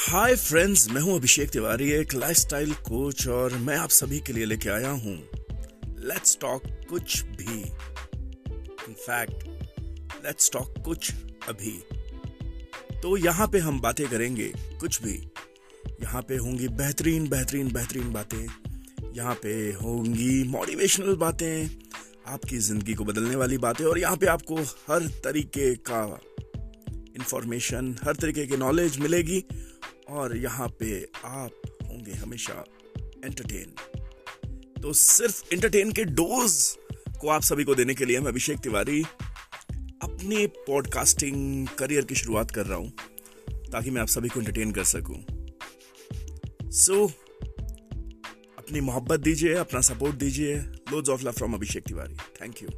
Hi friends मैं हूँ अभिषेक तिवारी, एक लाइफस्टाइल कोच और मैं आप सभी के लिए लेके आया हूँ। लेट्स टॉक कुछ भी। इनफैक्ट लेट्स टॉक कुछ अभी। तो यहाँ पे हम बातें करेंगे कुछ भी। यहाँ पे होंगी बेहतरीन बेहतरीन बेहतरीन बातें। यहाँ पे होंगी मोटिवेशनल बातें, आपकी ज़िंदगी को बदलने वाली बातें और यहाँ पे आपको हर तरीके का इंफॉर्मेशन हर तरीके की नॉलेज मिलेगी। और यहाँ पे आप होंगे हमेशा एंटरटेन तो सिर्फ़ एंटरटेन के डोज को आप सभी को देने के लिए मैं अभिषेक तिवारी अपने पॉडकास्टिंग करियर की शुरुआत कर रहा हूँ ताकि मैं आप सभी को एंटरटेन कर सकूँ। सो so, अपनी मोहब्बत दीजिए अपना सपोर्ट दीजिए। Loads of love from Abhishek Tiwari. Thank you